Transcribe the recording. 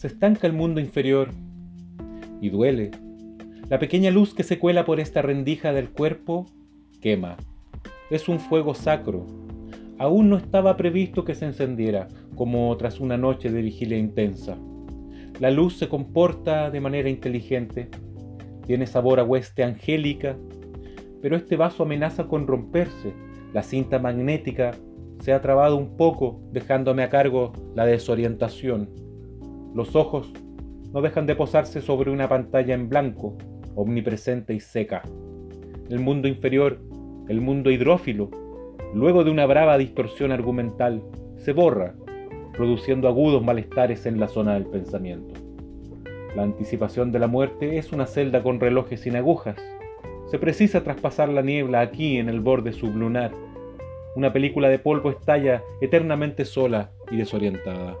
Se estanca el mundo inferior y duele. La pequeña luz que se cuela por esta rendija del cuerpo quema. Es un fuego sacro. Aún no estaba previsto que se encendiera, como tras una noche de vigilia intensa. La luz se comporta de manera inteligente, tiene sabor a hueste angélica, pero este vaso amenaza con romperse. La cinta magnética se ha trabado un poco, dejándome a cargo la desorientación. Los ojos no dejan de posarse sobre una pantalla en blanco, omnipresente y seca. El mundo inferior, el mundo hidrófilo, luego de una brava distorsión argumental, se borra, produciendo agudos malestares en la zona del pensamiento. La anticipación de la muerte es una celda con relojes sin agujas. Se precisa traspasar la niebla aquí en el borde sublunar. Una película de polvo estalla eternamente sola y desorientada.